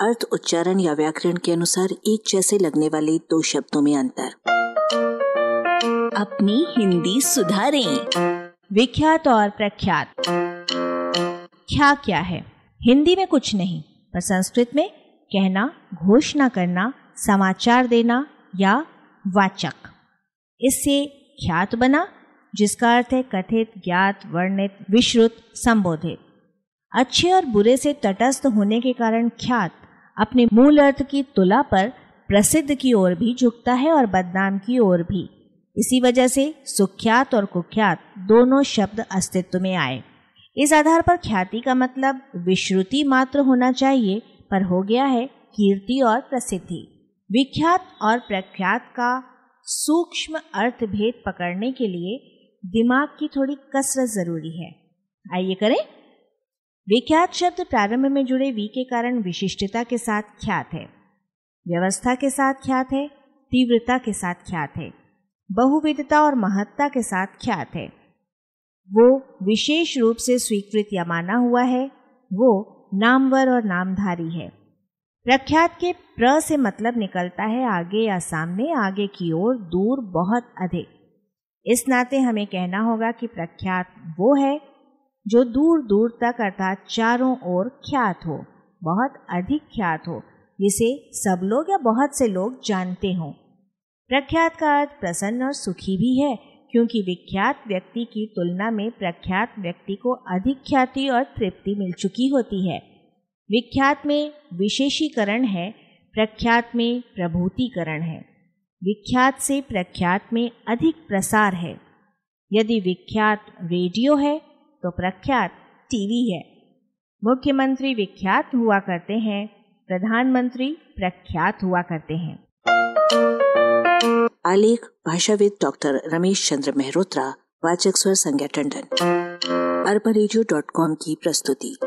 अर्थ, उच्चारण या व्याकरण के अनुसार एक जैसे लगने वाले दो शब्दों में अंतर। अपनी हिंदी सुधारें। विख्यात और प्रख्यात। क्या क्या है? हिंदी में कुछ नहीं, पर संस्कृत में कहना, घोषणा करना, समाचार देना या वाचक। इससे ख्यात बना, जिसका अर्थ है कथित, ज्ञात, वर्णित, विश्रुत, संबोधित। अच्छे और बुरे से तटस्थ होने के कारण ख्यात अपने मूल अर्थ की तुला पर प्रसिद्ध की ओर भी झुकता है और बदनाम की ओर भी। इसी वजह से सुख्यात और कुख्यात दोनों शब्द अस्तित्व में आए। इस आधार पर ख्याति का मतलब विश्रुति मात्र होना चाहिए, पर हो गया है कीर्ति और प्रसिद्धि। विख्यात और प्रख्यात का सूक्ष्म अर्थ भेद पकड़ने के लिए दिमाग की थोड़ी कसरत ज़रूरी है। आइए करें विख्यात शब्द प्रारंभ में जुड़े वी के कारण विशिष्टता के साथ ख्यात है। व्यवस्था के साथ ख्यात है, तीव्रता के साथ ख्यात है, बहुविधता और महत्ता के साथ ख्यात है। वो विशेष रूप से स्वीकृत या माना हुआ है, वो नामवर और नामधारी है। प्रख्यात के प्र से मतलब निकलता है आगे या सामने, आगे की ओर, दूर, बहुत अधिक। इस नाते हमें कहना होगा कि प्रख्यात वो है जो दूर दूर तक अर्थात चारों ओर ख्यात हो, बहुत अधिक ख्यात हो, जिसे सब लोग या बहुत से लोग जानते हों। प्रख्यात का अर्थ प्रसन्न और सुखी भी है, क्योंकि विख्यात व्यक्ति की तुलना में प्रख्यात व्यक्ति को अधिक ख्याति और तृप्ति मिल चुकी होती है। विख्यात में विशेषीकरण है, प्रख्यात में प्रभूतिकरण है। विख्यात से प्रख्यात में अधिक प्रसार है। यदि विख्यात रेडियो है तो प्रख्यात टीवी है। मुख्यमंत्री विख्यात हुआ करते हैं, प्रधानमंत्री प्रख्यात हुआ करते हैं। आलेख, भाषाविद डॉक्टर रमेश चंद्र मेहरोत्रा, वाचक स्वर संज्ञा टंडन। अरबा की प्रस्तुति।